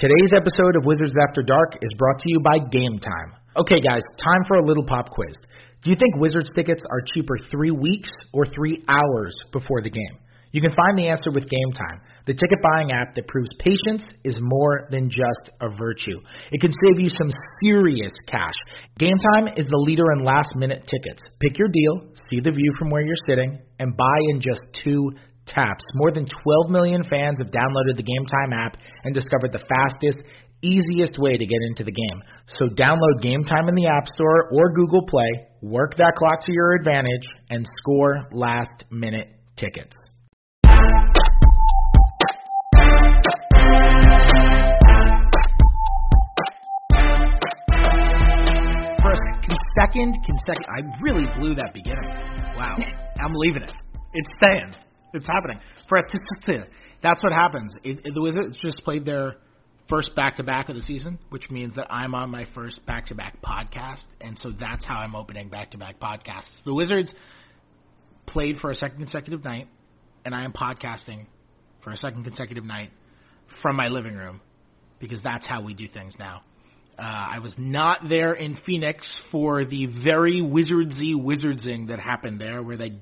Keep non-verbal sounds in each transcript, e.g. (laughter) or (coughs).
Today's episode of Wizards After Dark is brought to you by Game Time. Okay, guys, time for a little pop quiz. Do you think Wizards tickets are cheaper three weeks or three hours before the game? You can find the answer with Game Time, the ticket buying app that proves patience is more than just a virtue. It can save you some serious cash. Game Time is the leader in last minute tickets. Pick your deal, see the view from where you're sitting, and buy in just two taps. More than 12 million fans have downloaded the Game Time app and discovered the fastest, easiest way to get into the game. So download Game Time in the App Store or Google Play, work that clock to your advantage, and score last minute tickets. For a second, consecutive, I really blew that beginning. Wow, (laughs) I'm leaving it. It's staying. It's happening. For a that's what happens. It, it, the Wizards just played their first back to back of the season, which means that I'm on my first back to back podcast, and so that's how I'm opening back to back podcasts. The Wizards played for a second consecutive night, and I am podcasting for a second consecutive night from my living room because that's how we do things now. Uh, I was not there in Phoenix for the very wizardsy wizardsing that happened there, where they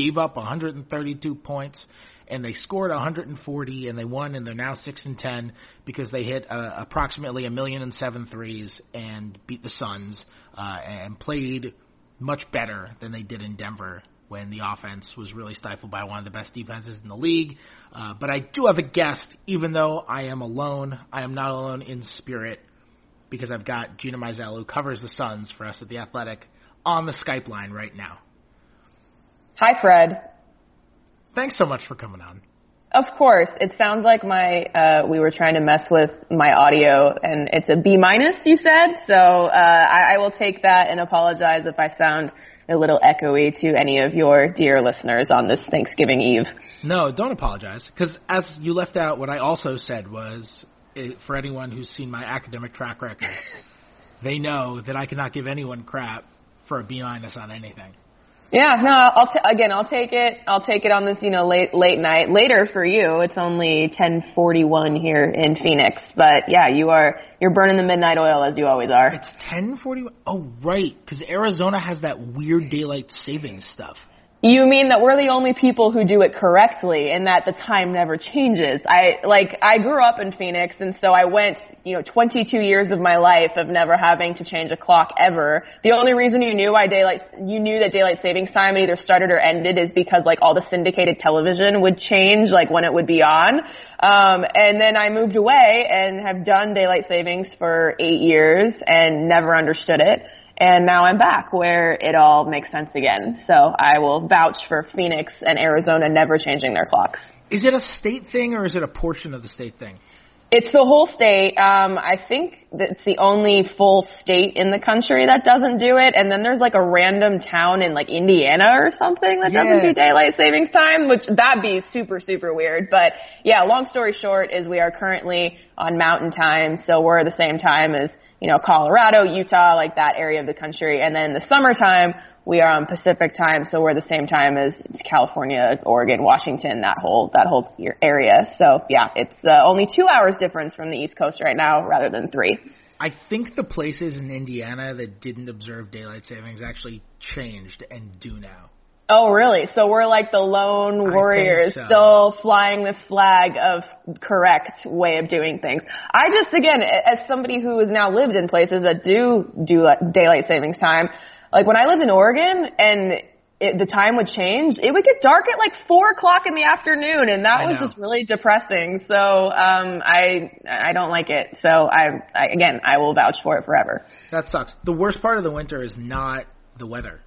gave up 132 points and they scored 140 and they won and they're now six and ten because they hit uh, approximately a million and seven threes and beat the Suns uh, and played much better than they did in Denver when the offense was really stifled by one of the best defenses in the league. Uh, but I do have a guest, even though I am alone. I am not alone in spirit because I've got Gina Mizell, who covers the Suns for us at the Athletic, on the Skype line right now. Hi, Fred. Thanks so much for coming on. Of course. It sounds like my uh, we were trying to mess with my audio, and it's a B minus. You said so. Uh, I, I will take that and apologize if I sound a little echoey to any of your dear listeners on this Thanksgiving Eve. No, don't apologize, because as you left out, what I also said was it, for anyone who's seen my academic track record, (laughs) they know that I cannot give anyone crap for a B minus on anything. Yeah, no, I'll t- again, I'll take it. I'll take it on this, you know, late late night. Later for you, it's only 10:41 here in Phoenix, but yeah, you are you're burning the midnight oil as you always are. It's 10:41. Oh, right, cuz Arizona has that weird daylight savings stuff. You mean that we're the only people who do it correctly and that the time never changes. I, like, I grew up in Phoenix and so I went, you know, 22 years of my life of never having to change a clock ever. The only reason you knew why daylight, you knew that daylight savings time either started or ended is because like all the syndicated television would change, like when it would be on. Um, and then I moved away and have done daylight savings for eight years and never understood it and now I'm back where it all makes sense again. So I will vouch for Phoenix and Arizona never changing their clocks. Is it a state thing or is it a portion of the state thing? It's the whole state. Um, I think it's the only full state in the country that doesn't do it. And then there's like a random town in like Indiana or something that yeah. doesn't do daylight savings time, which that'd be super, super weird. But yeah, long story short is we are currently on mountain time. So we're the same time as you know, Colorado, Utah, like that area of the country. And then in the summertime, we are on Pacific time, so we're the same time as California, Oregon, Washington, that whole that whole area. So yeah, it's uh, only two hours difference from the East Coast right now, rather than three. I think the places in Indiana that didn't observe daylight savings actually changed and do now. Oh, really? So we're like the lone warriors so. still flying this flag of correct way of doing things. I just, again, as somebody who has now lived in places that do do daylight savings time, like when I lived in Oregon and it, the time would change, it would get dark at like four o'clock in the afternoon, and that I was know. just really depressing. So um, I I don't like it. So I, I again I will vouch for it forever. That sucks. The worst part of the winter is not the weather.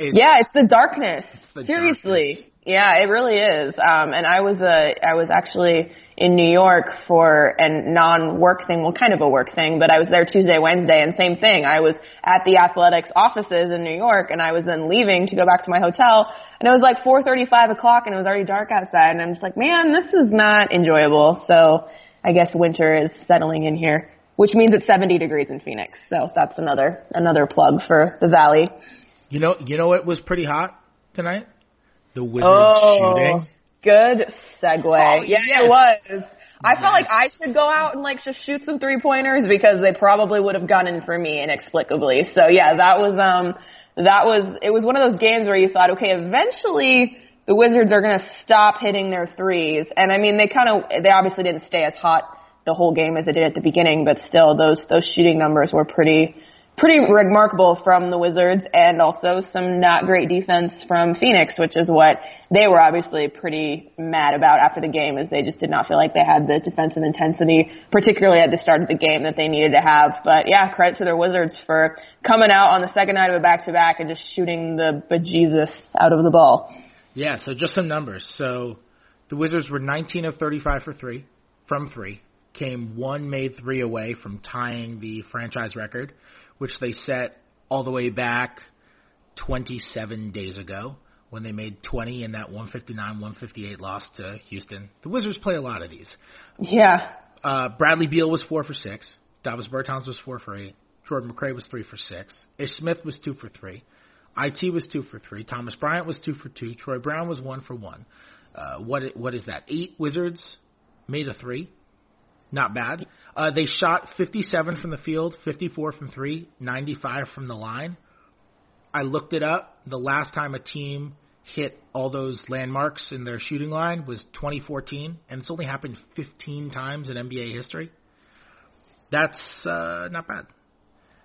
It's, yeah, it's the darkness. It's the Seriously. Darkness. Yeah, it really is. Um, and I was uh, I was actually in New York for a non-work thing, well, kind of a work thing, but I was there Tuesday, Wednesday, and same thing. I was at the athletics offices in New York, and I was then leaving to go back to my hotel, and it was like 4:35 o'clock, and it was already dark outside, and I'm just like, man, this is not enjoyable. So I guess winter is settling in here, which means it's 70 degrees in Phoenix. So that's another another plug for the valley. You know, you know what was pretty hot tonight? The Wizards oh, shooting. Good segue. Oh, yeah, yes. it was. I felt like I should go out and like just shoot some three pointers because they probably would have gone in for me inexplicably. So yeah, that was um that was it was one of those games where you thought, okay, eventually the Wizards are going to stop hitting their threes. And I mean, they kind of they obviously didn't stay as hot the whole game as they did at the beginning, but still those those shooting numbers were pretty pretty remarkable from the Wizards and also some not great defense from Phoenix, which is what they were obviously pretty mad about after the game as they just did not feel like they had the defensive intensity, particularly at the start of the game that they needed to have. But yeah, credit to their Wizards for coming out on the second night of a back to back and just shooting the bejesus out of the ball. Yeah, so just some numbers. So the Wizards were 19 of 35 for three, from three. Came one made three away from tying the franchise record which they set all the way back 27 days ago when they made 20 in that 159-158 loss to Houston. The Wizards play a lot of these. Yeah. Uh, Bradley Beal was four for six. Davis Bertans was four for eight. Jordan McRae was three for six. Ish Smith was two for three. It was two for three. Thomas Bryant was two for two. Troy Brown was one for one. Uh, what what is that? Eight Wizards made a three. Not bad. Uh, they shot 57 from the field, 54 from three, 95 from the line. I looked it up. The last time a team hit all those landmarks in their shooting line was 2014, and it's only happened 15 times in NBA history. That's uh, not bad.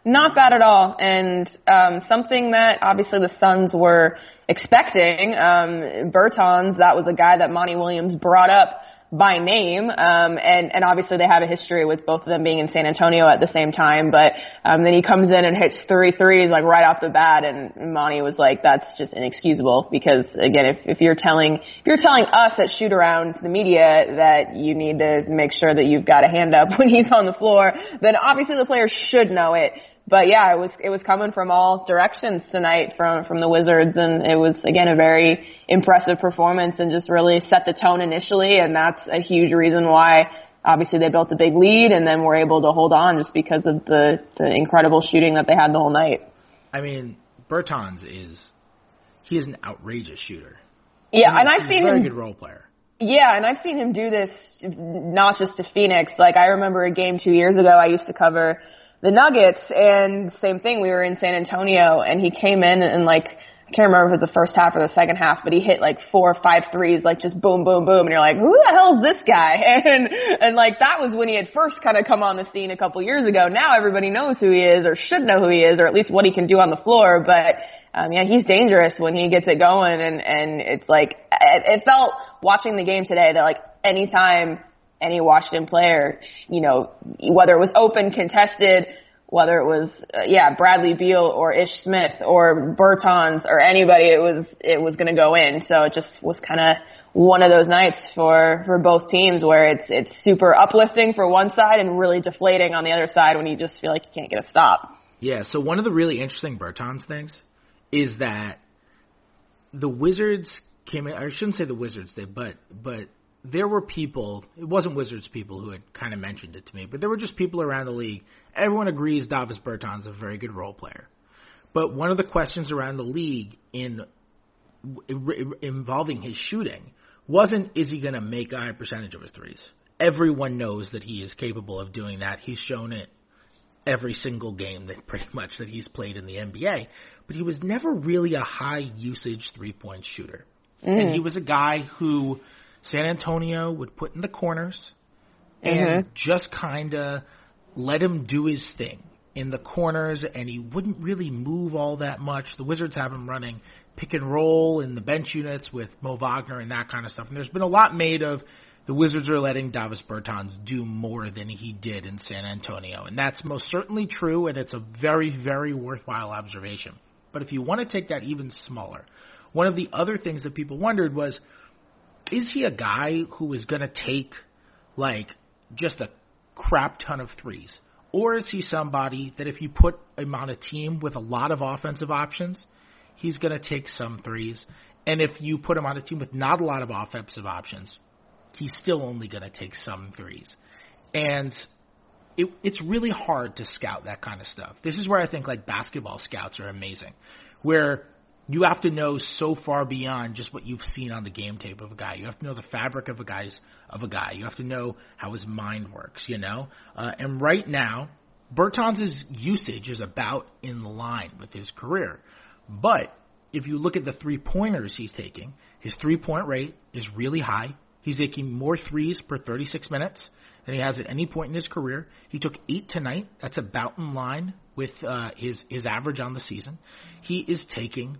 Not bad at all, and um, something that obviously the Suns were expecting. Um, Bertans, that was a guy that Monty Williams brought up by name, um, and and obviously they have a history with both of them being in San Antonio at the same time. But um, then he comes in and hits three threes like right off the bat, and Monty was like, "That's just inexcusable." Because again, if if you're telling if you're telling us at shoot around the media that you need to make sure that you've got a hand up (laughs) when he's on the floor, then obviously the players should know it but yeah, it was it was coming from all directions tonight from from the Wizards, and it was again a very impressive performance and just really set the tone initially, and that's a huge reason why obviously they built a big lead and then were able to hold on just because of the the incredible shooting that they had the whole night. I mean, Bertans is he is an outrageous shooter. Yeah, he's, and I've seen a very him good role player. Yeah, and I've seen him do this not just to Phoenix. Like I remember a game two years ago I used to cover the Nuggets, and same thing. We were in San Antonio, and he came in and like I can't remember if it was the first half or the second half, but he hit like four or five threes, like just boom, boom, boom, and you're like, who the hell is this guy? (laughs) And and like that was when he had first kind of come on the scene a couple years ago. Now everybody knows who he is, or should know who he is, or at least what he can do on the floor. But um, yeah, he's dangerous when he gets it going, and and it's like it, it felt watching the game today that like anytime any Washington player, you know, whether it was open, contested, whether it was uh, yeah Bradley Beal or Ish Smith or Bertans or anybody, it was it was going to go in. So it just was kind of one of those nights for for both teams where it's it's super uplifting for one side and really deflating on the other side when you just feel like you can't get a stop. Yeah. So one of the really interesting Bertans things is that the Wizards came in. I shouldn't say the Wizards did, but but there were people, it wasn't Wizards people who had kind of mentioned it to me, but there were just people around the league. Everyone agrees Davis Bertans is a very good role player. But one of the questions around the league in involving his shooting wasn't is he going to make a high percentage of his threes. Everyone knows that he is capable of doing that. He's shown it every single game that (laughs) pretty much that he's played in the NBA, but he was never really a high usage three-point shooter. Mm. And he was a guy who San Antonio would put in the corners and mm-hmm. just kind of let him do his thing in the corners, and he wouldn't really move all that much. The Wizards have him running pick and roll in the bench units with Mo Wagner and that kind of stuff. And there's been a lot made of the Wizards are letting Davis Bertans do more than he did in San Antonio. And that's most certainly true, and it's a very, very worthwhile observation. But if you want to take that even smaller, one of the other things that people wondered was – is he a guy who is going to take like just a crap ton of threes? Or is he somebody that if you put him on a team with a lot of offensive options, he's going to take some threes? And if you put him on a team with not a lot of offensive options, he's still only going to take some threes. And it, it's really hard to scout that kind of stuff. This is where I think like basketball scouts are amazing, where you have to know so far beyond just what you've seen on the game tape of a guy. You have to know the fabric of a guy's of a guy. You have to know how his mind works. You know, uh, and right now, Bertans' usage is about in line with his career, but if you look at the three pointers he's taking, his three point rate is really high. He's taking more threes per 36 minutes than he has at any point in his career. He took eight tonight. That's about in line with uh, his his average on the season. He is taking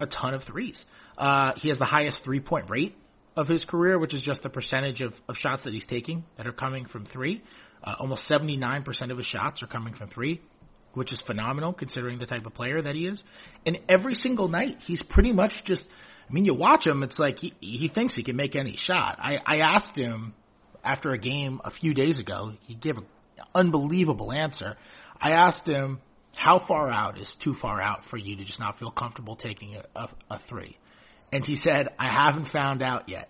a ton of threes. Uh, he has the highest three point rate of his career, which is just the percentage of, of shots that he's taking that are coming from three. Uh, almost 79% of his shots are coming from three, which is phenomenal considering the type of player that he is. And every single night, he's pretty much just. I mean, you watch him; it's like he he thinks he can make any shot. I I asked him after a game a few days ago. He gave an unbelievable answer. I asked him how far out is too far out for you to just not feel comfortable taking a, a, a three? And he said, I haven't found out yet.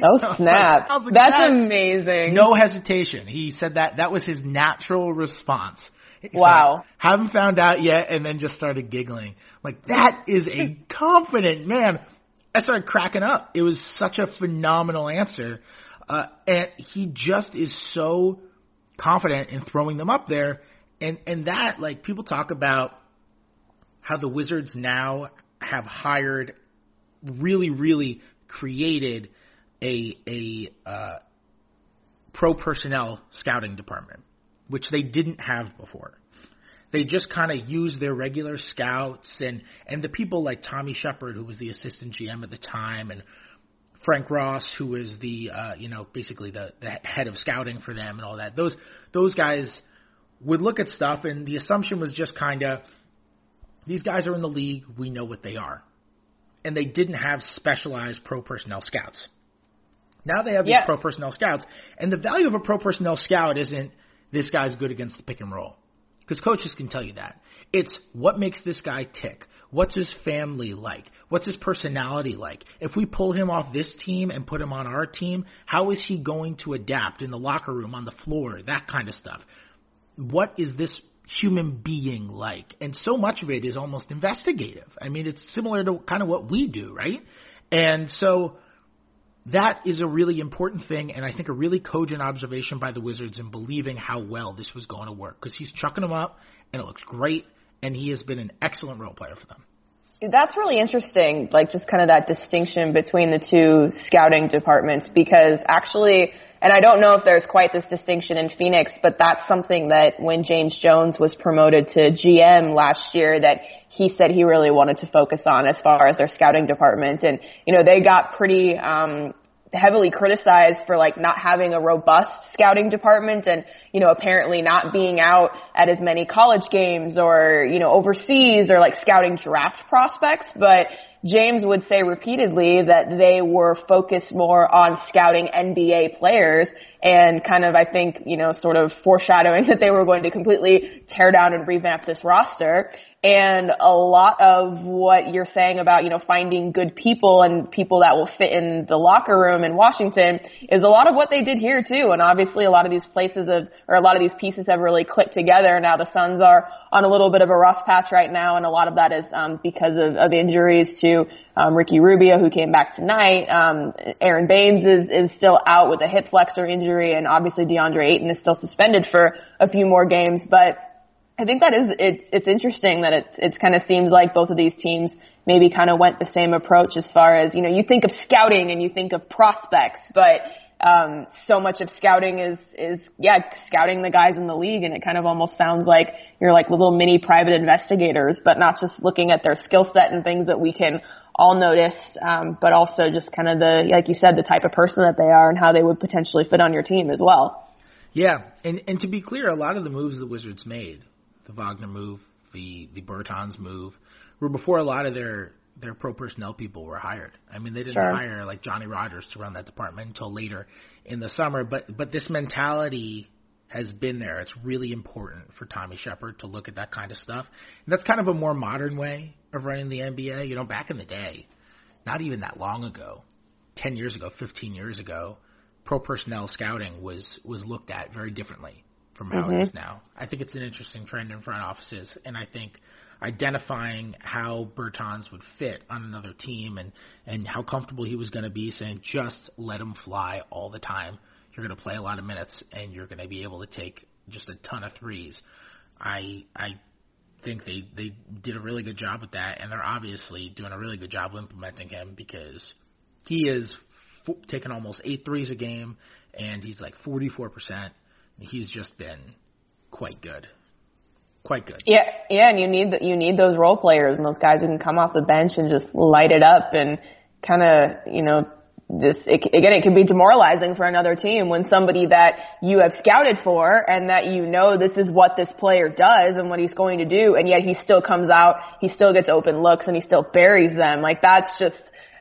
Oh (laughs) snap! like, That's that, amazing. No hesitation. He said that that was his natural response. He wow. Said, haven't found out yet, and then just started giggling. Like that is a (laughs) confident man. I started cracking up. It was such a phenomenal answer, uh, and he just is so confident in throwing them up there and and that like people talk about how the Wizards now have hired really really created a a uh, pro personnel scouting department, which they didn't have before. They just kind of use their regular scouts and and the people like Tommy Sheppard, who was the assistant GM at the time, and Frank Ross, who was the uh, you know basically the, the head of scouting for them and all that. Those those guys would look at stuff, and the assumption was just kind of these guys are in the league, we know what they are. And they didn't have specialized pro personnel scouts. Now they have these yeah. pro personnel scouts, and the value of a pro personnel scout isn't this guy's good against the pick and roll. Because coaches can tell you that. It's what makes this guy tick. What's his family like? What's his personality like? If we pull him off this team and put him on our team, how is he going to adapt in the locker room, on the floor, that kind of stuff? What is this human being like? And so much of it is almost investigative. I mean, it's similar to kind of what we do, right? And so that is a really important thing, and I think a really cogent observation by the Wizards in believing how well this was going to work because he's chucking them up, and it looks great, and he has been an excellent role player for them. That's really interesting, like just kind of that distinction between the two scouting departments because actually and I don't know if there's quite this distinction in Phoenix, but that's something that when James Jones was promoted to GM last year that he said he really wanted to focus on as far as their scouting department. And, you know, they got pretty, um, heavily criticized for like not having a robust scouting department and you know apparently not being out at as many college games or you know overseas or like scouting draft prospects but James would say repeatedly that they were focused more on scouting NBA players and kind of, I think, you know, sort of foreshadowing (laughs) that they were going to completely tear down and revamp this roster. And a lot of what you're saying about, you know, finding good people and people that will fit in the locker room in Washington is a lot of what they did here too. And obviously a lot of these places have, or a lot of these pieces have really clicked together. Now the Suns are on a little bit of a rough patch right now. And a lot of that is, um, because of, of injuries to, um, Ricky Rubio, who came back tonight. Um, Aron Baynes is, is still out with a hip flexor injury. And obviously DeAndre Ayton is still suspended for a few more games. But I think that is it's it's interesting that it it kind of seems like both of these teams maybe kind of went the same approach as far as you know you think of scouting and you think of prospects, but um, so much of scouting is is yeah scouting the guys in the league, and it kind of almost sounds like you're like little mini private investigators, but not just looking at their skill set and things that we can all notice, um, but also just kind of the like you said the type of person that they are and how they would potentially fit on your team as well. Yeah, and and to be clear, a lot of the moves the Wizards made the Wagner move, the the Bertans move, were before a lot of their their pro personnel people were hired. I mean, they didn't sure. hire like Johnny Rodgers to run that department until later in the summer. But but this mentality has been there. It's really important for Tommy Sheppard to look at that kind of stuff. And that's kind of a more modern way of running the NBA. You know, back in the day, not even that long ago, 10 years ago, 15 years ago, pro personnel scouting was was looked at very differently from how mm-hmm. it is now. I think it's an interesting trend in front offices, and I think identifying how Bertans would fit on another team and and how comfortable he was going to be, saying just let him fly all the time. You're going to play a lot of minutes and you're going to be able to take just a ton of threes. I I think they they did a really good job with that, and they're obviously doing a really good job implementing him because he is f- taking almost eight threes a game, and he's like 44 percent. He's just been quite good, quite good. Yeah, yeah, and you need you need those role players and those guys who can come off the bench and just light it up and kind of you know just it, again it can be demoralizing for another team when somebody that you have scouted for and that you know this is what this player does and what he's going to do and yet he still comes out he still gets open looks and he still buries them like that's just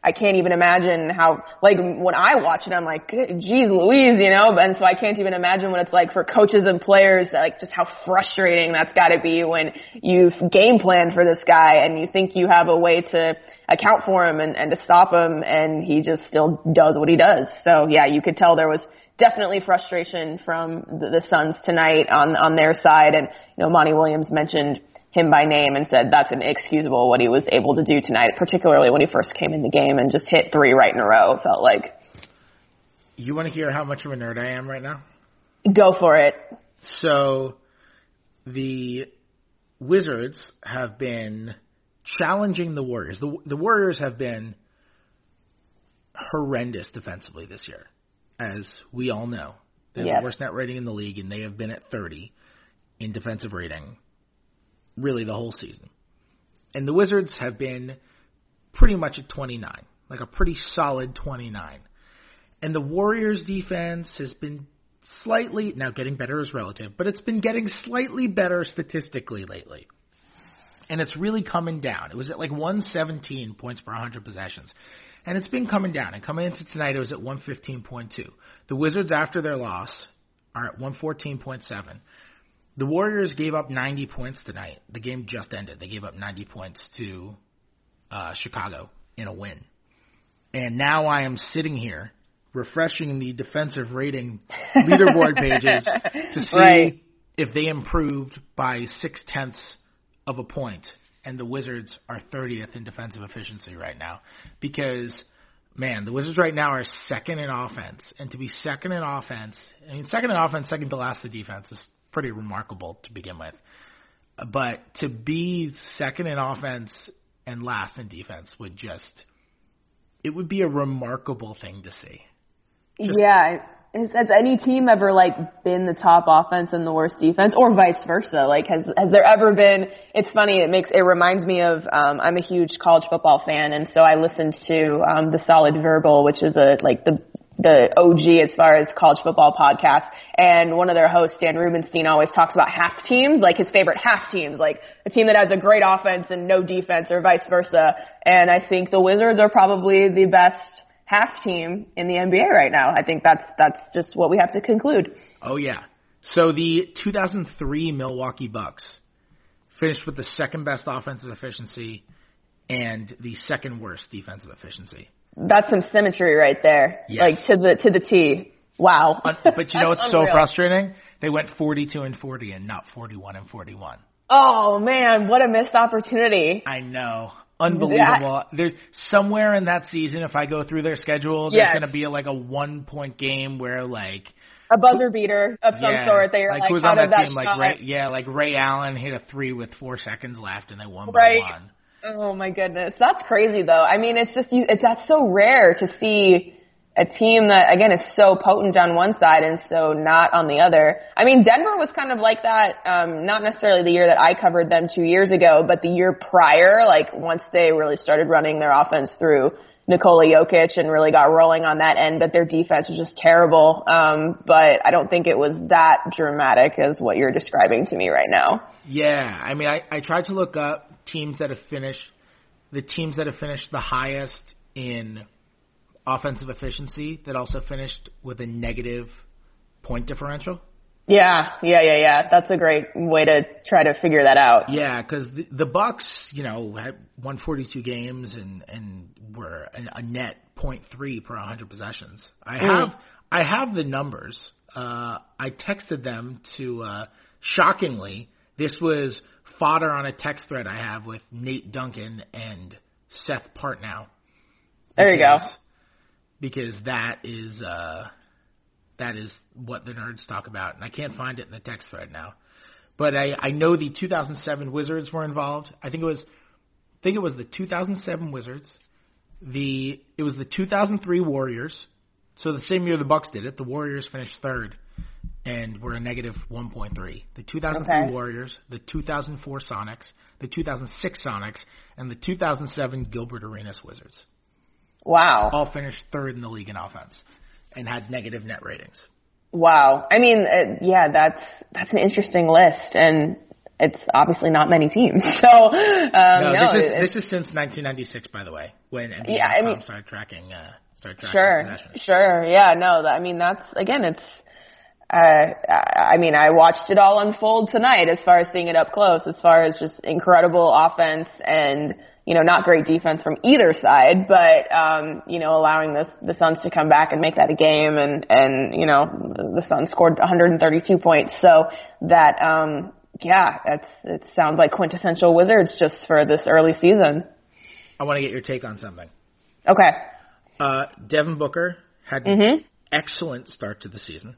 I can't even imagine how, like, when I watch it, I'm like, geez Louise, you know, and so I can't even imagine what it's like for coaches and players, like, just how frustrating that's gotta be when you've game planned for this guy and you think you have a way to account for him and, and to stop him and he just still does what he does. So yeah, you could tell there was definitely frustration from the, the Suns tonight on, on their side and, you know, Monty Williams mentioned him by name and said that's inexcusable what he was able to do tonight, particularly when he first came in the game and just hit three right in a row. It felt like. You want to hear how much of a nerd I am right now? Go for it. So, the Wizards have been challenging the Warriors. The, the Warriors have been horrendous defensively this year, as we all know. They have Yes. the worst net rating in the league, and they have been at 30 in defensive rating really the whole season. And the Wizards have been pretty much at 29, like a pretty solid 29. And the Warriors defense has been slightly, now getting better is relative, but it's been getting slightly better statistically lately. And it's really coming down. It was at like 117 points per 100 possessions. And it's been coming down. And coming into tonight, it was at 115.2. The Wizards, after their loss, are at 114.7. The Warriors gave up 90 points tonight. The game just ended. They gave up 90 points to uh, Chicago in a win. And now I am sitting here refreshing the defensive rating leaderboard (laughs) pages to see Right. if they improved by six tenths of a point. And the Wizards are 30th in defensive efficiency right now. Because, man, the Wizards right now are second in offense. And to be second in offense, I mean, second in offense, second to last in defense is pretty remarkable to begin with. But to be second in offense and last in defense would just, it would be a remarkable thing to see. yeah. Has, has any team ever like been the top offense and the worst defense, or vice versa? Like, has has there ever been? It's funny. It makes it reminds me of. Um, I'm a huge college football fan, and so I listened to um, the Solid Verbal, which is a like the the OG as far as college football podcasts. And one of their hosts, Dan Rubenstein, always talks about half teams, like his favorite half teams, like a team that has a great offense and no defense, or vice versa. And I think the Wizards are probably the best half team in the NBA right now. I think that's that's just what we have to conclude. Oh yeah. So the 2003 Milwaukee Bucks finished with the second best offensive efficiency and the second worst defensive efficiency. That's some symmetry right there, Yes. like to the to the T. Wow. Uh, but you know what's (laughs) so frustrating? They went 42 and 40 and not 41 and 41. Oh man, what a missed opportunity. I know. Unbelievable. There's somewhere in that season, if I go through their schedule, there's Yes. going to be like a one point game where like A buzzer beater of some yeah, sort. They are like, like, who's on that that team? shot? Like Ray, yeah, like Ray Allen hit a three with four seconds left and they won Right. by one. Oh my goodness, that's crazy though. I mean, it's just you. It's that's so rare to see a team that again is so potent on one side and so not on the other. I mean, Denver was kind of like that. Um, not necessarily the year that I covered them two years ago, but the year prior, like once they really started running their offense through Nikola Jokic and really got rolling on that end, but their defense was just terrible. Um, but I don't think it was that dramatic as what you're describing to me right now. Yeah, I mean, I, I tried to look up teams that have finished, the teams that have finished the highest in offensive efficiency that also finished with a negative point differential. Yeah, yeah, yeah, yeah. That's a great way to try to figure that out. Yeah, because the, the Bucks, you know, had won 42 games and and were a, a net 0.3 per 100 possessions. I have I have the numbers. Uh, I texted them to. Uh, shockingly, this was fodder on a text thread I have with Nate Duncan and Seth Partnow. There you go. Because that is uh, that is what the nerds talk about, and I can't find it in the text thread now. But I, I know the 2007 Wizards were involved. I think it was I think it was the 2007 Wizards. The it was the 2003 Warriors. So the same year the Bucks did it, the Warriors finished third and were a negative 1.3. The 2003 Okay. Warriors, the 2004 Sonics, the 2006 Sonics, and the 2007 Gilbert Arenas Wizards Wow. all finished third in the league in offense and had negative net ratings. Wow. I mean, uh, yeah, that's that's an interesting list, and it's obviously not many teams. (laughs) So um, No, no, this is this is since 1996, by the way, when NBA Yeah, I mean- started tracking uh, started tracking Sure, sure, yeah, no, I mean that's again, it's. Uh, I I mean, I watched it all unfold tonight as far as seeing it up close, as far as just incredible offense and you know not great defense from either side, but um, you know allowing the the Suns to come back and make that a game, and and you know the Suns scored 132 points, so that um, yeah, that's it sounds like quintessential Wizards just for this early season. I want to get your take on something. Okay. Uh, Devin Booker had Mm-hmm. an excellent start to the season.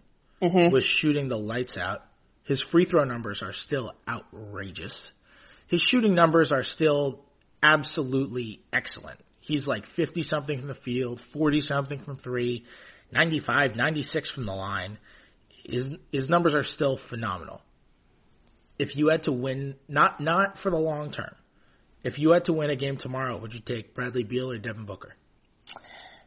Was shooting the lights out. His free throw numbers are still outrageous. His shooting numbers are still absolutely excellent. He's like 50 something from the field, 40 something from three, 95, 96 from the line. His his numbers are still phenomenal. If you had to win, not not for the long term, if you had to win a game tomorrow, would you take Bradley Beal or Devin Booker?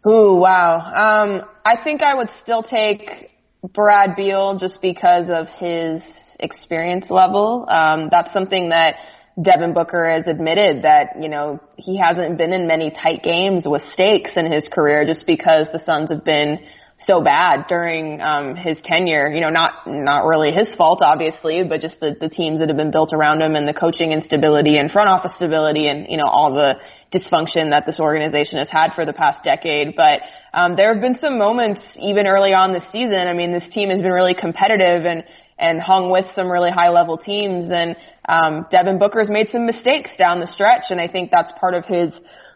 Ooh, wow. Um, I think I would still take Brad Beal just because of his experience level. Um, that's something that Devin Booker has admitted that, you know, he hasn't been in many tight games with stakes in his career just because the Suns have been so bad during um, his tenure. You know, not not really his fault, obviously, but just the, the teams that have been built around him and the coaching instability and front office stability and you know all the dysfunction that this organization has had for the past decade. But um, there have been some moments even early on this season. I mean, this team has been really competitive and and hung with some really high level teams. And um, Devin Booker's made some mistakes down the stretch, and I think that's part of his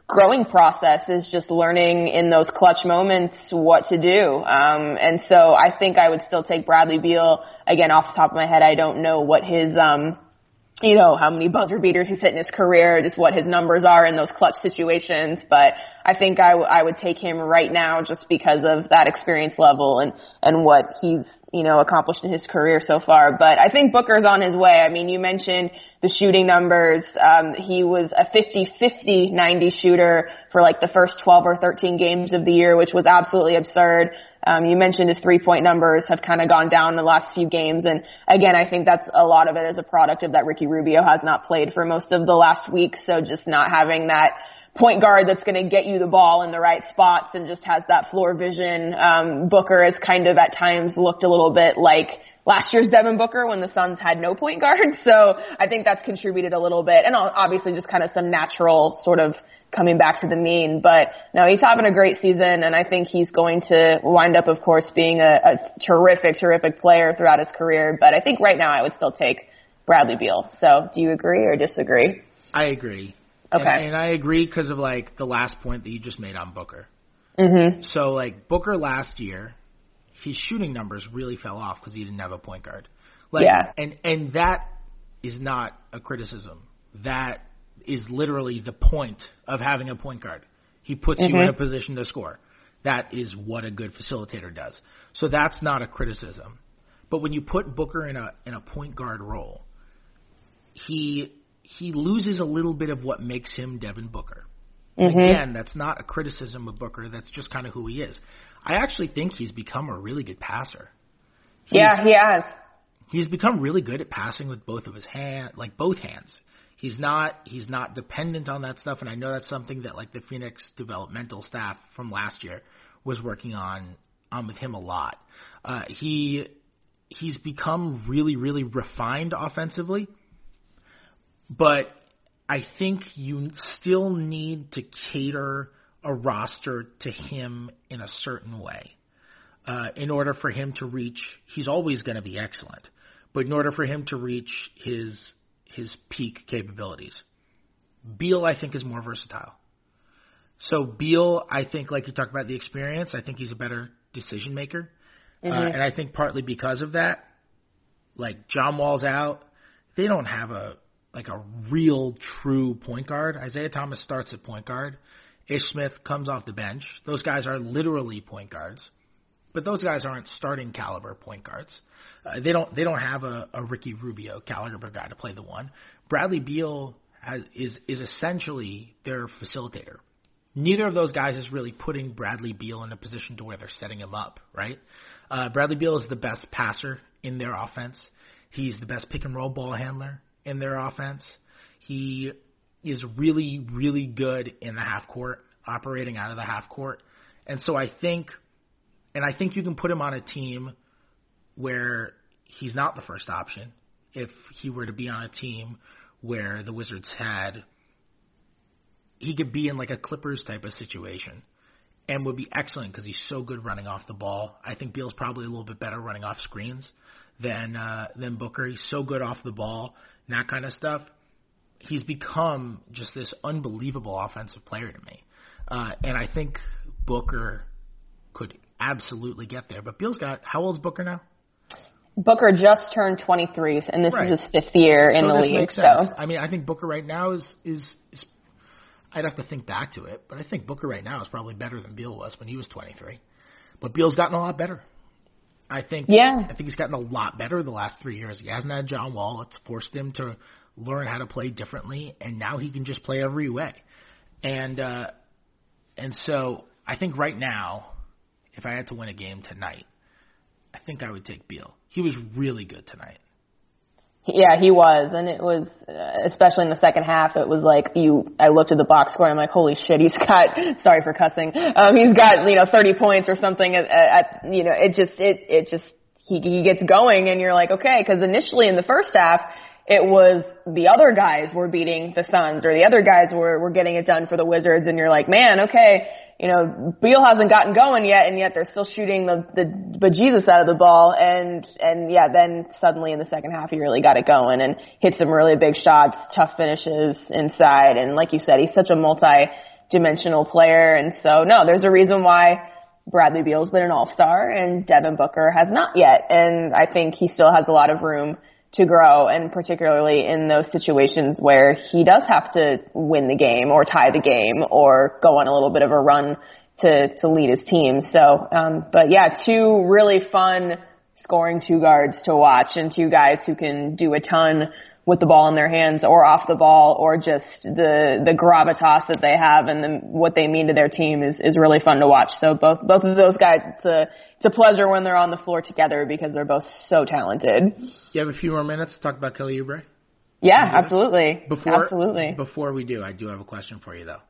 growing process is just learning in those clutch moments what to do. Um, and so I think I would still take Bradley Beal again off the top of my head. I don't know what his, um, you know, how many buzzer beaters he's hit in his career, just what his numbers are in those clutch situations. But I think I, w- I would take him right now just because of that experience level and, and what he's, you know, accomplished in his career so far. But I think Booker's on his way. I mean, you mentioned the shooting numbers. Um, he was a 50-50 90 shooter for like the first 12 or 13 games of the year, which was absolutely absurd. Um, you mentioned his three-point numbers have kind of gone down the last few games, and again, I think that's a lot of it as a product of that Ricky Rubio has not played for most of the last week, so just not having that point guard that's going to get you the ball in the right spots and just has that floor vision. Um, Booker has kind of at times looked a little bit like last year's Devin Booker when the Suns had no point guard, (laughs) so I think that's contributed a little bit, and obviously just kind of some natural sort of coming back to the mean. But no, he's having a great season, and I think he's going to wind up, of course, being a, a terrific, terrific player throughout his career. But I think right now I would still take Bradley Beal. So, do you agree or disagree? I agree. Okay. And, and I agree because of like the last point that you just made on Booker. Mm-hmm. So like Booker last year, his shooting numbers really fell off because he didn't have a point guard. Like, Yeah. And and that is not a criticism. That is literally the point of having a point guard. He puts you in a mm-hmm. position to score. That is what a good facilitator does. So that's not a criticism. But when you put Booker in a in a point guard role, he he loses a little bit of what makes him Devin Booker. And Again, that's not a criticism of Booker. That's just kind of who he is. I actually think he's become a really good passer. Yeah, he has. He's become really good at passing with both of his hand, like both hands. He's not he's not dependent on that stuff, and I know that's something that like the Phoenix developmental staff from last year was working on on with him a lot. Uh, he he's become really really refined offensively, but I think you still need to cater a roster to him in a certain way. Uh, in order for him to reach, he's always going to be excellent, but in order for him to reach his his peak capabilities. Beal, I think, is more versatile. So Beal, I think, like you talked about the experience, I think he's a better decision maker, uh, Mm-hmm. and I think partly because of that, like John Wall's out, they don't have a like a real true point guard. Isaiah Thomas starts at point guard. Ish Smith comes off the bench. Those guys are literally point guards, but those guys aren't starting caliber point guards. Uh, they don't they don't have a, a Ricky Rubio caliber guy to play the one. Bradley Beal has, is is essentially their facilitator. Neither of those guys is really putting Bradley Beal in a position to where they're setting him up, right? Uh, Bradley Beal is the best passer in their offense. He's the best pick and roll ball handler in their offense. He is really, really good in the half court, operating out of the half court. And so I think, and I think you can put him on a team where he's not the first option. If he were to be on a team where the Wizards had, he could be in like a Clippers type of situation and would be excellent because he's so good running off the ball. I think Beal's probably a little bit better running off screens than uh, than Booker. He's so good off the ball, and that kind of stuff. He's become just this unbelievable offensive player to me, uh, and I think Booker absolutely get there. But Beal's got how old is Booker now? Booker just turned 23, and this Right. is his fifth year in so the this league. So. I mean, I think Booker right now is, is is I'd have to think back to it, but I think Booker right now is probably better than Beal was when he was 23. But Beal's gotten a lot better. I think. Yeah. I think he's gotten a lot better the last three years. He hasn't had John Wall. It's forced him to learn how to play differently, and now he can just play every way. And uh, and so I think right now, if I had to win a game tonight, I think I would take Beal. He was really good tonight. Yeah, he was, and it was uh, especially in the second half. It was like you. I looked at the box score, and I'm like, holy shit, he's got. (laughs) Sorry for cussing. Um, he's got you know 30 points or something. At, at you know, it just it it just he he gets going, and you're like, okay, because initially in the first half. It was the other guys were beating the Suns, or the other guys were were getting it done for the Wizards, and you're like, man, okay, you know, Beal hasn't gotten going yet, and yet they're still shooting the the bejesus out of the ball, and and yeah, then suddenly in the second half he really got it going and hit some really big shots, tough finishes inside, and like you said, he's such a multi-dimensional player, and so no, there's a reason why Bradley Beal's been an All-Star and Devin Booker has not yet, and I think he still has a lot of room to grow and particularly in those situations where he does have to win the game or tie the game or go on a little bit of a run to to lead his team. So, um, but yeah, two really fun scoring two guards to watch and two guys who can do a ton with the ball in their hands or off the ball or just the the gravitas that they have and the, what they mean to their team is is really fun to watch. So both both of those guys, it's a it's a pleasure when they're on the floor together because they're both so talented. You have a few more minutes to talk about Kelly Oubre? Yeah, absolutely. Before, absolutely. Before we do, I do have a question for you, though.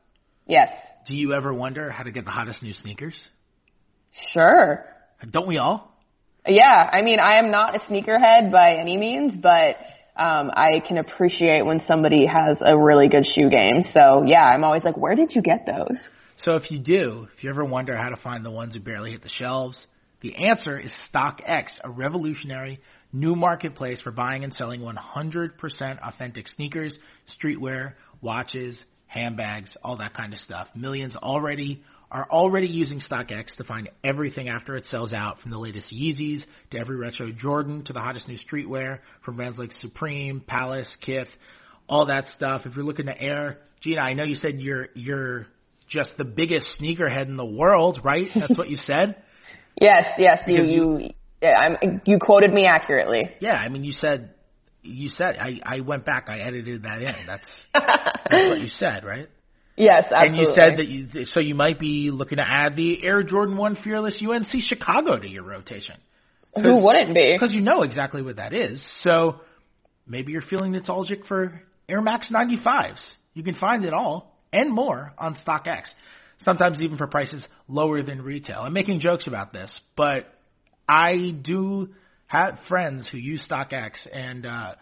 Yes. Do you ever wonder how to get the hottest new sneakers? Sure. Don't we all? Yeah, I mean, I am not a sneakerhead by any means, but um, I can appreciate when somebody has a really good shoe game. So yeah, I'm always like, where did you get those? So if you do, if you ever wonder how to find the ones who barely hit the shelves, the answer is StockX, a revolutionary new marketplace for buying and selling 100% authentic sneakers, streetwear, watches, handbags, all that kind of stuff. Millions already are already using StockX to find everything after it sells out, from the latest Yeezys to every retro Jordan to the hottest new streetwear from brands like Supreme, Palace, Kith, all that stuff. If you're looking to air, Gina, I know you said you're you're just the biggest sneakerhead in the world, right? That's what you said. (laughs) Yes, yes, you Because you yeah, I'm, you quoted me accurately. Yeah, I mean, you said you said I I went back, I edited that in. That's (laughs) that's what you said, right? Yes, absolutely. And you said that you so you might be looking to add the Air Jordan One Fearless UNC Chicago to your rotation. who wouldn't be? Because you know exactly what that is. So maybe you're feeling nostalgic for Air Max 95s. You can find it all and more on StockX. Sometimes even for prices lower than retail. I'm making jokes about this, but I do have friends who use StockX and uh,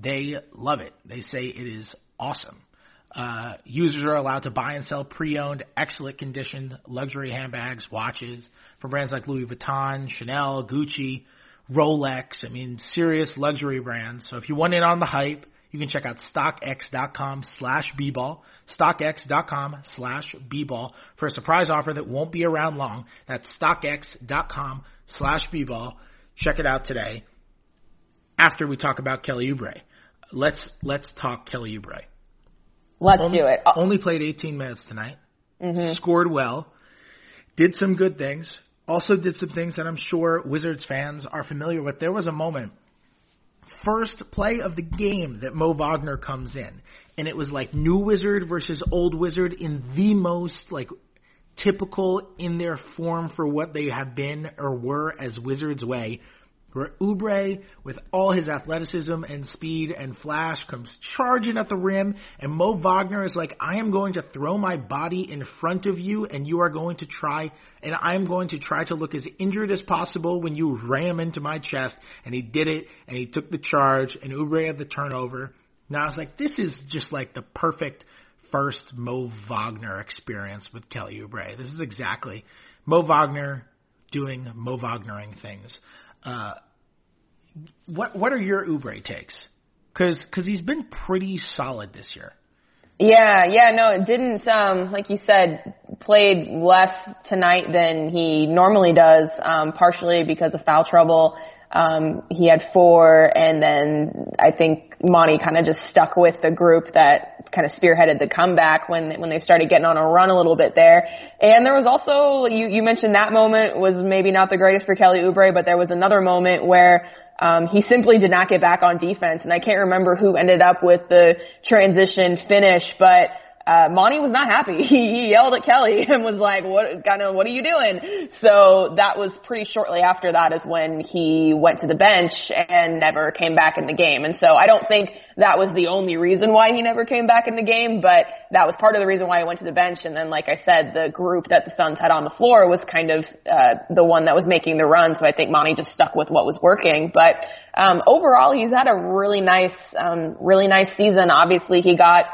they love it. They say it is awesome. Uh, users are allowed to buy and sell pre-owned, excellent conditioned luxury handbags, watches from brands like Louis Vuitton, Chanel, Gucci, Rolex. I mean, serious luxury brands. So if you want in on the hype, You can check out StockX.com slash bball, StockX.com slash bball for a surprise offer that won't be around long. That's StockX.com slash bball. Check it out today. After we talk about Kelly Oubre, let's let's talk Kelly Oubre. Let's only, do it. Only played 18 minutes tonight. Mm-hmm. Scored well. Did some good things. Also did some things that I'm sure Wizards fans are familiar with. There was a moment first play of the game that Mo Wagner comes in, and it was like new Wizard versus old Wizard in the most like typical in their form for what they have been or were as Wizards way. Where Oubre, with all his athleticism and speed and flash, comes charging at the rim, and Mo Wagner is like, I am going to throw my body in front of you, and you are going to try, and I am going to try to look as injured as possible when you ram into my chest. And he did it, and he took the charge, and Oubre had the turnover. Now I was like, this is just like the perfect first Mo Wagner experience with Kelly Oubre. This is exactly Mo Wagner doing Mo Wagnering things. Uh, what what are your Oubre takes? Because cause he's been pretty solid this year. Yeah, yeah, no, it didn't. Um, like you said, played less tonight than he normally does. Um, partially because of foul trouble. Um, he had four, and then I think Monty kind of just stuck with the group that kind of spearheaded the comeback when when they started getting on a run a little bit there. And there was also you you mentioned that moment was maybe not the greatest for Kelly Oubre, but there was another moment where um, he simply did not get back on defense, and I can't remember who ended up with the transition finish, but uh, Monty was not happy. He, (laughs) he yelled at Kelly and was like, "What kind of what are you doing?" So that was pretty shortly after that is when he went to the bench and never came back in the game. And so I don't think that was the only reason why he never came back in the game, but that was part of the reason why he went to the bench. And then, like I said, the group that the Suns had on the floor was kind of uh, the one that was making the run. So I think Monty just stuck with what was working. But um, overall, he's had a really nice, um, really nice season. Obviously, he got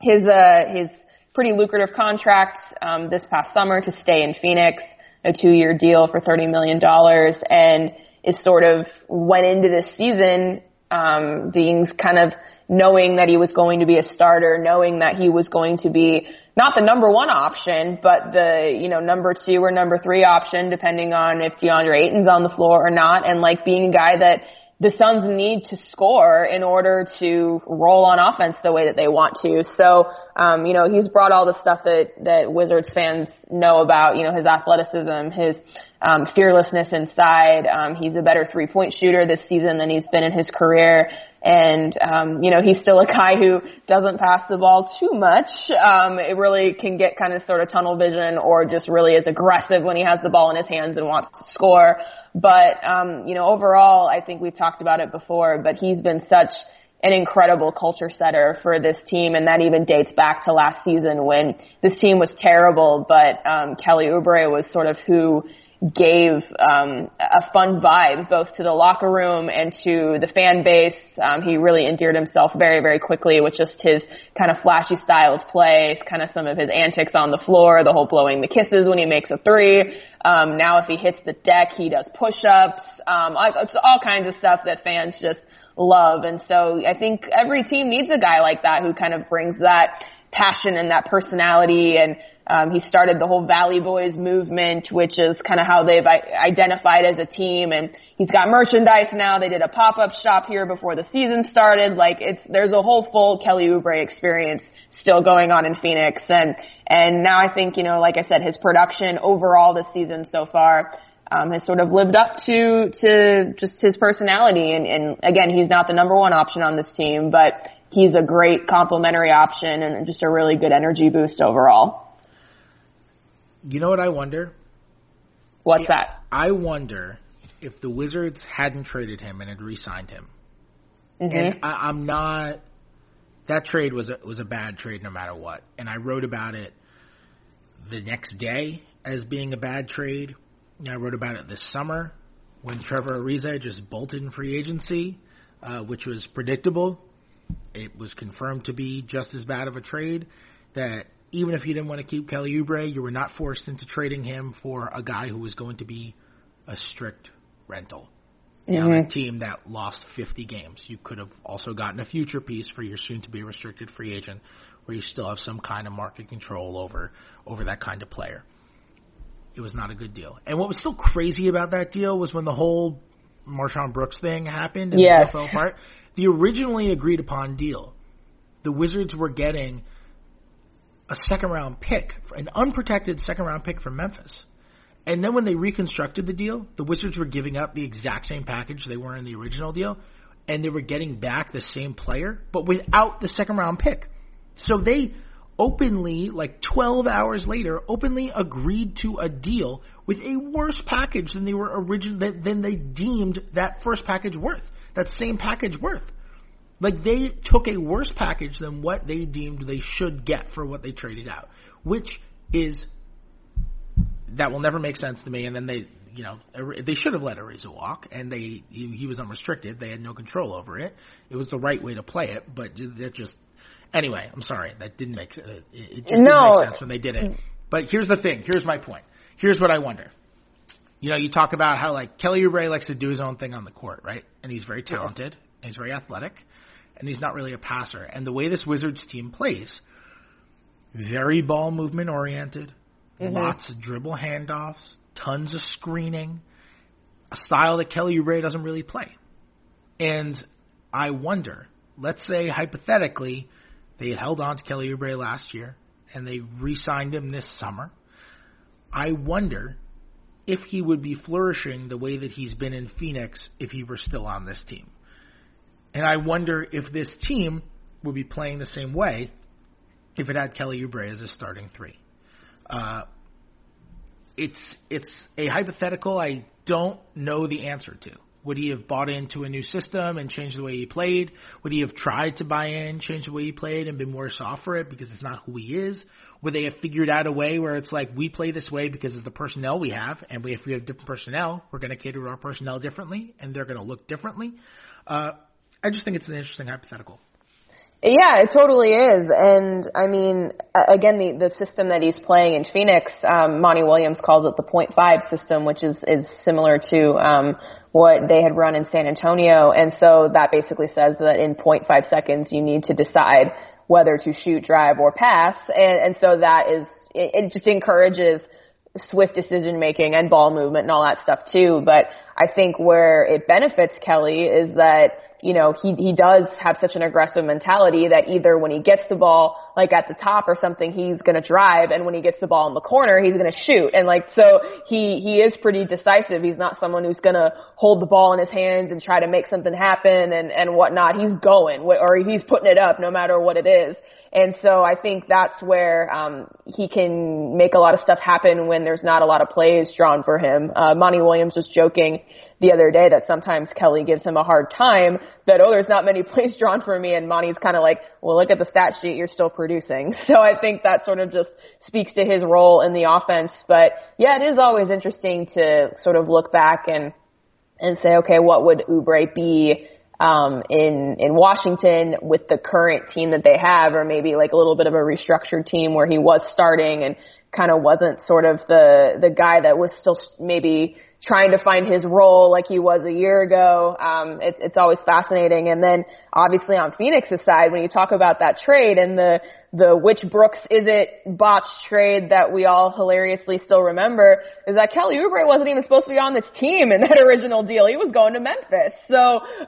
his uh, his pretty lucrative contract um, this past summer to stay in Phoenix, a two year deal for thirty million dollars, and is sort of went into this season um, being kind of knowing that he was going to be a starter, knowing that he was going to be not the number one option, but the you know number two or number three option, depending on if DeAndre Ayton's on the floor or not, and like being a guy that the Suns need to score in order to roll on offense the way that they want to. So, um, you know, he's brought all the stuff that, that Wizards fans know about, you know, his athleticism, his, um, fearlessness inside. Um, he's a better three point shooter this season than he's been in his career. And, um, you know, he's still a guy who doesn't pass the ball too much. Um, it really can get kind of sort of tunnel vision or just really is aggressive when he has the ball in his hands and wants to score. But, um, you know, overall, I think we've talked about it before, but he's been such an incredible culture setter for this team, and that even dates back to last season when this team was terrible, but um, Kelly Oubre was sort of who gave um, a fun vibe both to the locker room and to the fan base. Um, he really endeared himself very, very quickly with just his kind of flashy style of play, kind of some of his antics on the floor, the whole blowing the kisses when he makes a three. Um, now if he hits the deck, he does push-ups. Um, it's all kinds of stuff that fans just love. And so I think every team needs a guy like that who kind of brings that passion and that personality and um, he started the whole Valley Boys movement, which is kind of how they've identified as a team. And he's got merchandise now. They did a pop-up shop here before the season started. Like it's there's a whole full Kelly Oubre experience still going on in Phoenix. And and now I think you know, like I said, his production overall this season so far. Um, has sort of lived up to to just his personality, and, and again, he's not the number one option on this team, but he's a great complementary option and just a really good energy boost overall. You know what I wonder? What's that? I wonder if the Wizards hadn't traded him and had re-signed him. Mm-hmm. And I, I'm not. That trade was a, was a bad trade no matter what, and I wrote about it the next day as being a bad trade. I wrote about it this summer when Trevor Ariza just bolted in free agency, uh, which was predictable. It was confirmed to be just as bad of a trade that even if you didn't want to keep Kelly Oubre, you were not forced into trading him for a guy who was going to be a strict rental. mm-hmm. on a team that lost 50 games. You could have also gotten a future piece for your soon-to-be restricted free agent, where you still have some kind of market control over over that kind of player. It was not a good deal. And what was still crazy about that deal was when the whole MarShon Brooks thing happened and yes. the fell apart. The originally agreed upon deal, the Wizards were getting a second round pick, an unprotected second round pick from Memphis. And then when they reconstructed the deal, the Wizards were giving up the exact same package they were in the original deal, and they were getting back the same player, but without the second round pick. So they openly, like 12 hours later, openly agreed to a deal with a worse package than they were original than they deemed that first package worth. That same package worth. Like they took a worse package than what they deemed they should get for what they traded out, which is that will never make sense to me. And then they, you know, they should have let Ariza walk, and they he, he was unrestricted. They had no control over it. It was the right way to play it, but that just anyway. I'm sorry, that didn't make uh, it, it just no. didn't make sense when they did it. But here's the thing. Here's my point. Here's what I wonder. You know, you talk about how like Kelly Oubre likes to do his own thing on the court, right? And he's very talented. He's very athletic, and he's not really a passer. And the way this Wizards team plays, very ball movement oriented, Mm-hmm. Lots of dribble handoffs, tons of screening, a style that Kelly Oubre doesn't really play. And I wonder, let's say hypothetically, they had held on to Kelly Oubre last year and they re-signed him this summer. I wonder if he would be flourishing the way that he's been in Phoenix if he were still on this team. And I wonder if this team would be playing the same way if it had Kelly Oubre as a starting three. Uh, it's it's a hypothetical I don't know the answer to. Would he have bought into a new system and changed the way he played? Would he have tried to buy in, change the way he played, and been worse off for it because it's not who he is? Would they have figured out a way where it's like we play this way because of the personnel we have, and we, if we have different personnel, we're going to cater to our personnel differently, and they're going to look differently? Uh, I just think it's an interesting hypothetical. Yeah, it totally is. And I mean, again, the, the system that he's playing in Phoenix, um, Monty Williams calls it the point five system, which is, is similar to, um, what they had run in San Antonio. And so that basically says that in 0.5 seconds you need to decide whether to shoot, drive, or pass. And, and so that is, it, it just encourages swift decision making and ball movement and all that stuff too. But I think where it benefits Kelly is that you know, he, he does have such an aggressive mentality that either when he gets the ball, like at the top or something, he's gonna drive, and when he gets the ball in the corner, he's gonna shoot. And like, so he, he is pretty decisive. He's not someone who's gonna hold the ball in his hands and try to make something happen and, and whatnot. He's going, or he's putting it up no matter what it is. And so I think that's where um, he can make a lot of stuff happen when there's not a lot of plays drawn for him. Uh, Monty Williams was joking the other day that sometimes Kelly gives him a hard time that, oh, there's not many (laughs) plays drawn for me. And Monty's kind of like, well, look at the stat sheet. You're still producing. (laughs) So I think that sort of just speaks to his role in the offense. But yeah, it is always interesting to sort of look back and, and say, okay, what would Oubre be? Um, in in Washington with the current team that they have, or maybe like a little bit of a restructured team where he was starting and kind of wasn't sort of the the guy that was still maybe trying to find his role like he was a year ago. Um, it, it's always fascinating. And then obviously on Phoenix's side, when you talk about that trade and the the which Brooks is it botched trade that we all hilariously still remember is that Kelly Oubre wasn't even supposed to be on this team in that (laughs) original deal. He was going to Memphis. So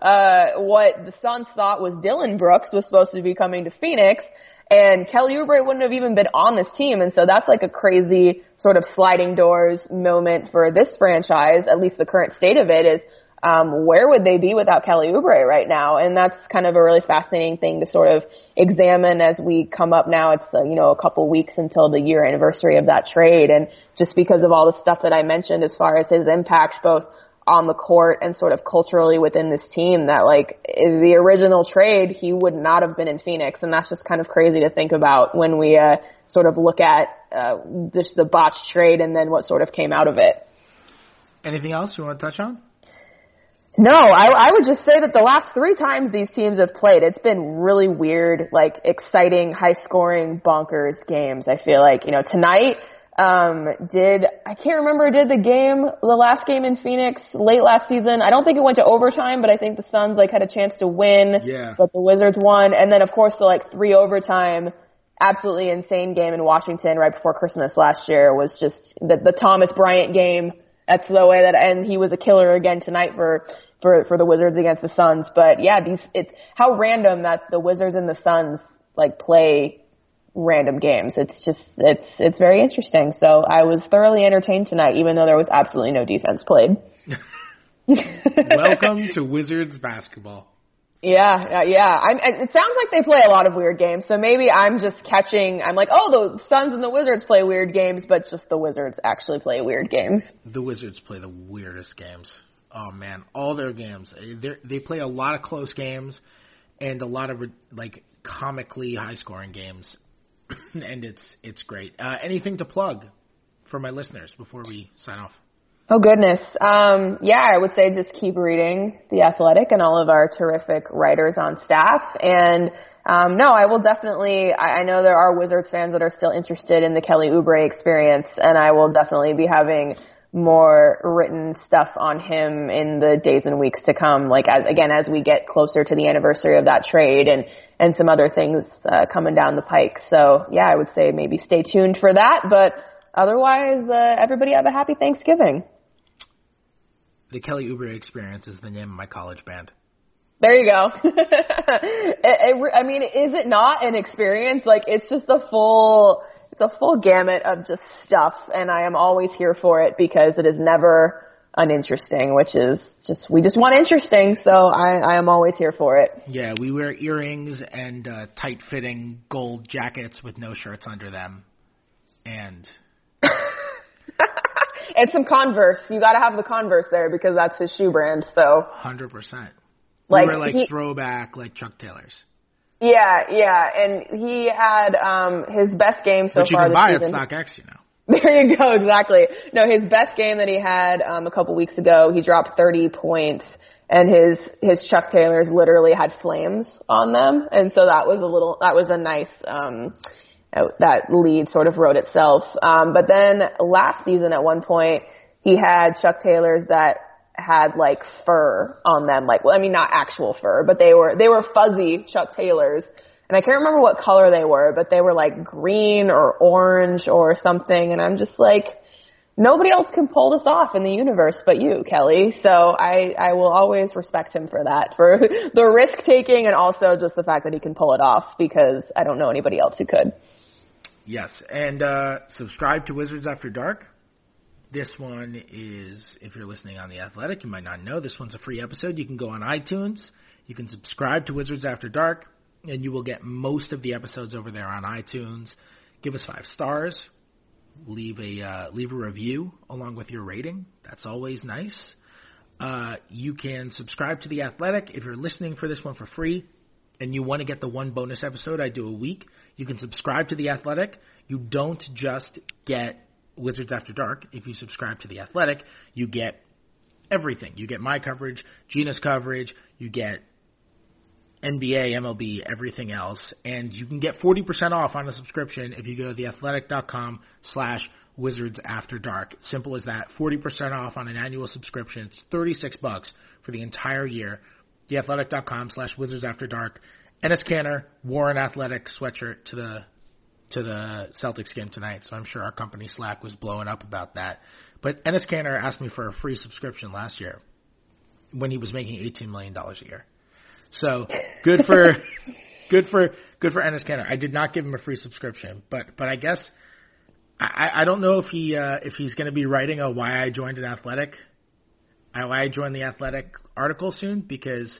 uh, what the Suns thought was Dillon Brooks was supposed to be coming to Phoenix and Kelly Oubre wouldn't have even been on this team. And so that's like a crazy sort of sliding doors moment for this franchise, at least the current state of it is, um, where would they be without Kelly Oubre right now? And that's kind of a really fascinating thing to sort of examine as we come up now. It's, uh, you know, a couple weeks until the year anniversary of that trade. And just because of all the stuff that I mentioned as far as his impact, both on the court and sort of culturally within this team that like the original trade he would not have been in Phoenix and that's just kind of crazy to think about when we uh, sort of look at uh, this the botched trade and then what sort of came out of it. Anything else you want to touch on? No, I, I would just say that the last three times these teams have played, it's been really weird, like exciting, high scoring, bonkers games. I feel like, you know, tonight um, did I can't remember did the game the last game in Phoenix late last season. I don't think it went to overtime, but I think the Suns like had a chance to win. Yeah. But the Wizards won, and then of course the like three overtime, absolutely insane game in Washington right before Christmas last year was just the the Thomas Bryant game. That's the way that, and he was a killer again tonight for for for the Wizards against the Suns. But yeah, these it's how random that the Wizards and the Suns like play random games. It's just it's it's very interesting. So I was thoroughly entertained tonight, even though there was absolutely no defense played. (laughs) Welcome to Wizards basketball. Yeah, yeah, yeah. I'm, it sounds like they play a lot of weird games, so maybe I'm just catching. I'm like, oh, the Suns and the Wizards play weird games, but just the Wizards actually play weird games. The Wizards play the weirdest games. Oh man, all their games. Eh, they they play a lot of close games and a lot of like comically high scoring games, (coughs) and it's it's great. Uh, anything to plug for my listeners before we sign off? Oh goodness. Um, yeah, I would say just keep reading The Athletic and all of our terrific writers on staff. And um, no, I will definitely. I, I know there are Wizards fans that are still interested in the Kelly Oubre experience, and I will definitely be having more written stuff on him in the days and weeks to come. Like as, again, as we get closer to the anniversary of that trade and and some other things uh, coming down the pike. So yeah, I would say maybe stay tuned for that. But otherwise, uh, everybody have a happy Thanksgiving. The Kelly Oubre Experience is the name of my college band. There you go. (laughs) it, it, I mean, is it not an experience? Like, it's just a full, it's a full gamut of just stuff, and I am always here for it because it is never uninteresting, which is just we just want interesting. So I, I am always here for it. Yeah, we wear earrings and uh, tight-fitting gold jackets with no shirts under them, and (laughs) and some Converse. You got to have the Converse there because that's his shoe brand. So hundred percent. Like we were like he- throwback, like Chuck Taylor's, yeah, yeah, and he had um his best game so which you far can this buy at season. StockX. You know. (laughs) There you go, exactly. No, his best game that he had um, a couple weeks ago, he dropped 30 points, and his his Chuck Taylors literally had flames on them, and so that was a little that was a nice um, that lead sort of wrote itself. Um, but then last season, at one point, he had Chuck Taylors that had like fur on them, like well, I mean not actual fur, but they were they were fuzzy Chuck Taylors. And I can't remember what color they were, but they were like green or orange or something. And I'm just like, nobody else can pull this off in the universe but you, Kelly. So I, I will always respect him for that, for (laughs) the risk taking and also just the fact that he can pull it off because I don't know anybody else who could. Yes, and uh, subscribe to Wizards After Dark. This one is, if you're listening on The Athletic, you might not know, this one's a free episode. You can go on iTunes, you can subscribe to Wizards After Dark, and you will get most of the episodes over there on iTunes. Give us five stars, leave a uh, leave a review along with your rating. That's always nice. Uh, you can subscribe to The Athletic if you're listening for this one for free and you want to get the one bonus episode I do a week. You can subscribe to The Athletic. You don't just get Wizards After Dark. If you subscribe to The Athletic, you get everything. You get my coverage, Gina's coverage, you get NBA, MLB, everything else, and you can get 40% off on a subscription if you go to theathletic.com slash wizards after dark. Simple as that. 40% off on an annual subscription. It's 36 bucks for the entire year. Theathletic.com slash wizards after dark. Enes Kanter wore an athletic sweatshirt to the to the Celtics game tonight, so I'm sure our company Slack was blowing up about that. But Enes Kanter asked me for a free subscription last year when he was making $18 million a year. So good for (laughs) good for good for Enes Kanter. I did not give him a free subscription, but but I guess I, I don't know if he uh, if he's going to be writing a why I joined an athletic, why I joined the athletic article soon because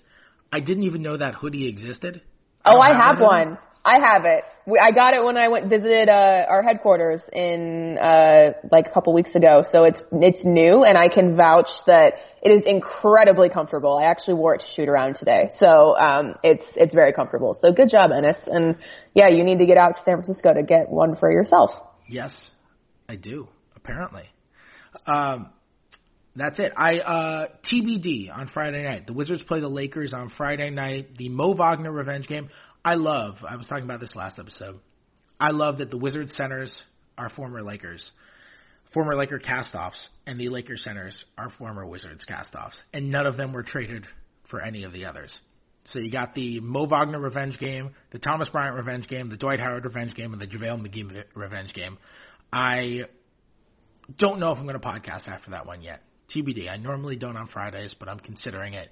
I didn't even know that hoodie existed. Oh, I have hoodie. one. I have it. We, I got it when I went visited uh, our headquarters in uh, like a couple weeks ago. So it's it's new, and I can vouch that it is incredibly comfortable. I actually wore it to shoot around today, so um, it's it's very comfortable. So good job, Enes. And yeah, you need to get out to San Francisco to get one for yourself. Yes, I do. Apparently, um, that's it. I uh, TBD on Friday night. The Wizards play the Lakers on Friday night. The Mo Wagner revenge game. I love. I was talking about this last episode. I love that the Wizards centers are former Lakers, former Laker castoffs, and the Laker centers are former Wizards castoffs, and none of them were traded for any of the others. So you got the Mo Wagner revenge game, the Thomas Bryant revenge game, the Dwight Howard revenge game, and the JaVale McGee revenge game. I don't know if I'm going to podcast after that one yet. TBD. I normally don't on Fridays, but I'm considering it.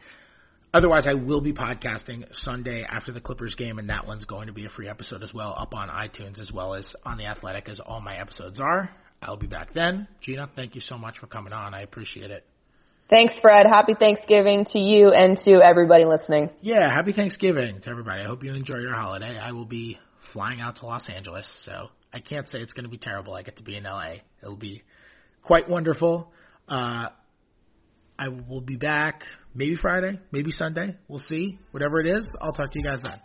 Otherwise, I will be podcasting Sunday after the Clippers game, and that one's going to be a free episode as well, up on iTunes as well as on The Athletic, as all my episodes are. I'll be back then. Gina, thank you so much for coming on. I appreciate it. Thanks, Fred. Happy Thanksgiving to you and to everybody listening. Yeah, happy Thanksgiving to everybody. I hope you enjoy your holiday. I will be flying out to Los Angeles, so I can't say it's going to be terrible. I get to be in LA. It'll be quite wonderful. Uh, I will be back maybe Friday, maybe Sunday. We'll see. Whatever it is, I'll talk to you guys then.